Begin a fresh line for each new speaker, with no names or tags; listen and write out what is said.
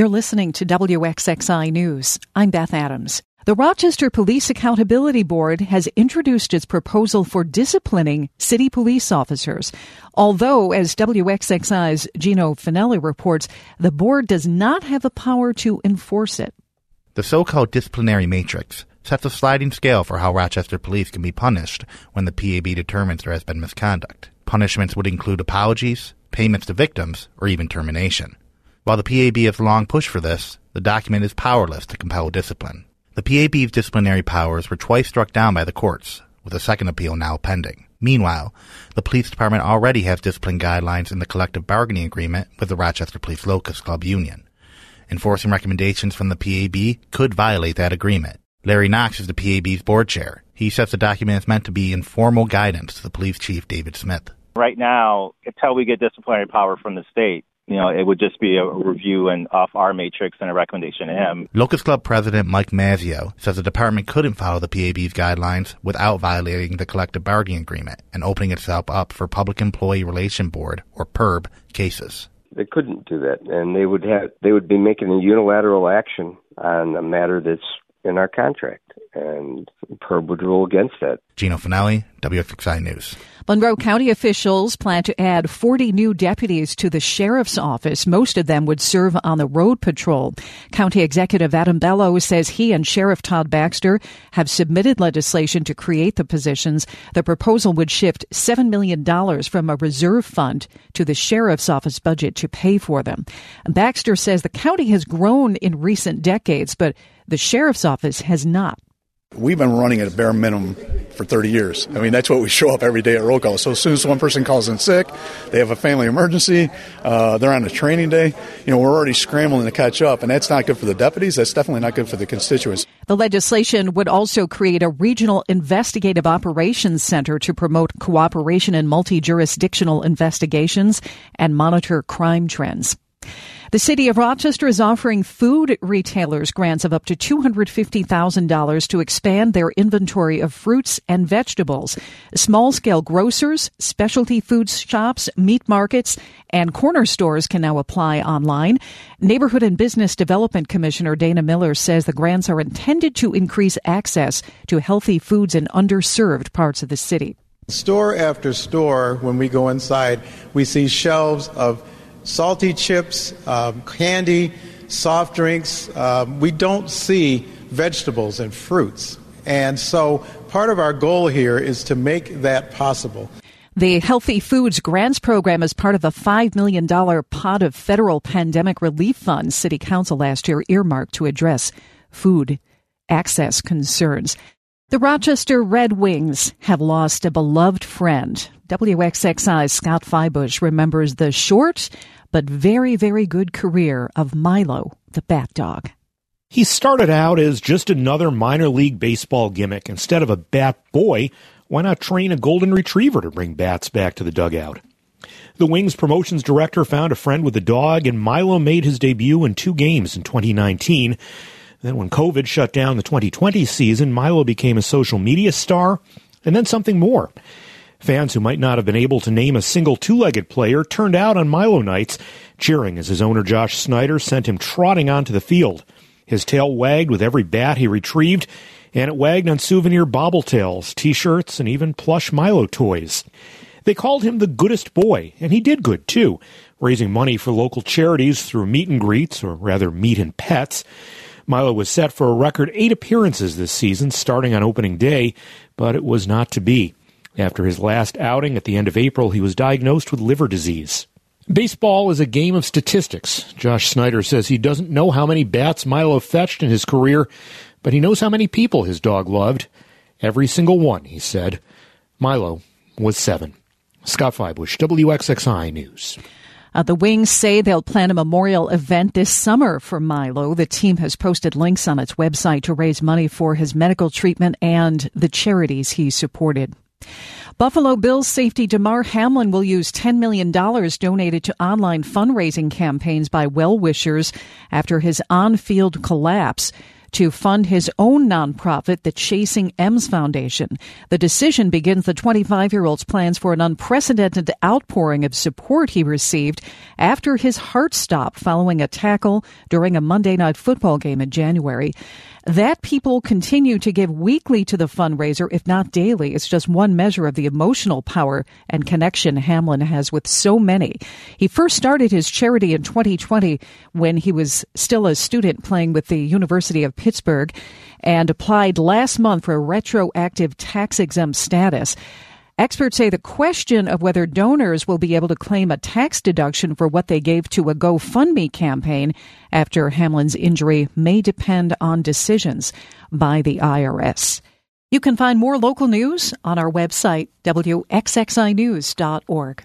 You're listening to WXXI News. I'm Beth Adams. The Rochester Police Accountability Board has introduced its proposal for disciplining city police officers. Although, as WXXI's Gino Fanelli reports, the board does not have the power to enforce it.
The so-called disciplinary matrix sets a sliding scale for how Rochester police can be punished when the PAB determines there has been misconduct. Punishments would include apologies, payments to victims, or even termination. While the PAB has long pushed for this, the document is powerless to compel discipline. The PAB's disciplinary powers were twice struck down by the courts, with a second appeal now pending. Meanwhile, the police department already has discipline guidelines in the collective bargaining agreement with the Rochester Police Locust Club Union. Enforcing recommendations from the PAB could violate that agreement. Larry Knox is the PAB's board chair. He says the document is meant to be informal guidance to the police chief, David Smith.
Right now, until we get disciplinary power from the state, you know, it would just be a review and off our matrix and a recommendation to him.
Locust Club President Mike Mazzeo says the department couldn't follow the PAB's guidelines without violating the collective bargaining agreement and opening itself up for Public Employee Relation Board or PERB cases.
They couldn't do that, and they would have they would be making a unilateral action on a matter that's in our contract, and PERB would rule against that.
Gino Fanelli, WXXI News.
Monroe County officials plan to add 40 new deputies to the sheriff's office. Most of them would serve on the road patrol. County Executive Adam Bello says he and Sheriff Todd Baxter have submitted legislation to create the positions. The proposal would shift $7 million from a reserve fund to the sheriff's office budget to pay for them. Baxter says the county has grown in recent decades, but the sheriff's office has not.
We've been running at a bare minimum for 30 years. I mean, that's what we show up every day at roll call. So as soon as one person calls in sick, they have a family emergency, uh, they're on a training day, you know, we're already scrambling to catch up. And that's not good for the deputies. That's definitely not good for the constituents.
The legislation would also create a regional investigative operations center to promote cooperation in multi jurisdictional investigations and monitor crime trends. The city of Rochester is offering food retailers grants of up to $250,000 to expand their inventory of fruits and vegetables. Small scale grocers, specialty food shops, meat markets, and corner stores can now apply online. Neighborhood and Business Development Commissioner Dana Miller says the grants are intended to increase access to healthy foods in underserved parts of the city.
Store after store, when we go inside, we see shelves of salty chips, um, candy, soft drinks. Um, we don't see vegetables and fruits. And so part of our goal here is to make that possible.
The Healthy Foods Grants Program is part of a $5 million pot of federal pandemic relief funds City Council last year earmarked to address food access concerns. The Rochester Red Wings have lost a beloved friend. WXXI's Scott Fybush remembers the short but very, very good career of Milo, the bat dog.
He started out as just another minor league baseball gimmick. Instead of a bat boy, why not train a golden retriever to bring bats back to the dugout? The Wings promotions director found a friend with a dog, and Milo made his debut in two games in 2019. Then, when COVID shut down the 2020 season, Milo became a social media star, and then something more. Fans who might not have been able to name a single two-legged player turned out on Milo nights, cheering as his owner Josh Snyder sent him trotting onto the field. His tail wagged with every bat he retrieved, and it wagged on souvenir bobbletails, t-shirts, and even plush Milo toys. They called him the goodest boy, and he did good too, raising money for local charities through meet and greets, or rather meet and pets. Milo was set for a record eight appearances this season, starting on opening day, but it was not to be. After his last outing at the end of April, he was diagnosed with liver disease. Baseball is a game of statistics. Josh Snyder says he doesn't know how many bats Milo fetched in his career, but he knows how many people his dog loved. Every single one, he said. Milo was seven. Scott Fybush, WXXI News.
Uh, the Wings say they'll plan a memorial event this summer for Milo. The team has posted links on its website to raise money for his medical treatment and the charities he supported. Buffalo Bills safety Damar Hamlin will use $10 million donated to online fundraising campaigns by well wishers after his on field collapse. To fund his own nonprofit, the Chasing M's Foundation. The decision begins the 25 year old's plans for an unprecedented outpouring of support he received after his heart stopped following a tackle during a Monday night football game in January. That people continue to give weekly to the fundraiser, if not daily, is just one measure of the emotional power and connection Hamlin has with so many. He first started his charity in 2020 when he was still a student playing with the University of Pittsburgh and applied last month for a retroactive tax exempt status. Experts say the question of whether donors will be able to claim a tax deduction for what they gave to a GoFundMe campaign after Hamlin's injury may depend on decisions by the IRS. You can find more local news on our website, wxxinews.org.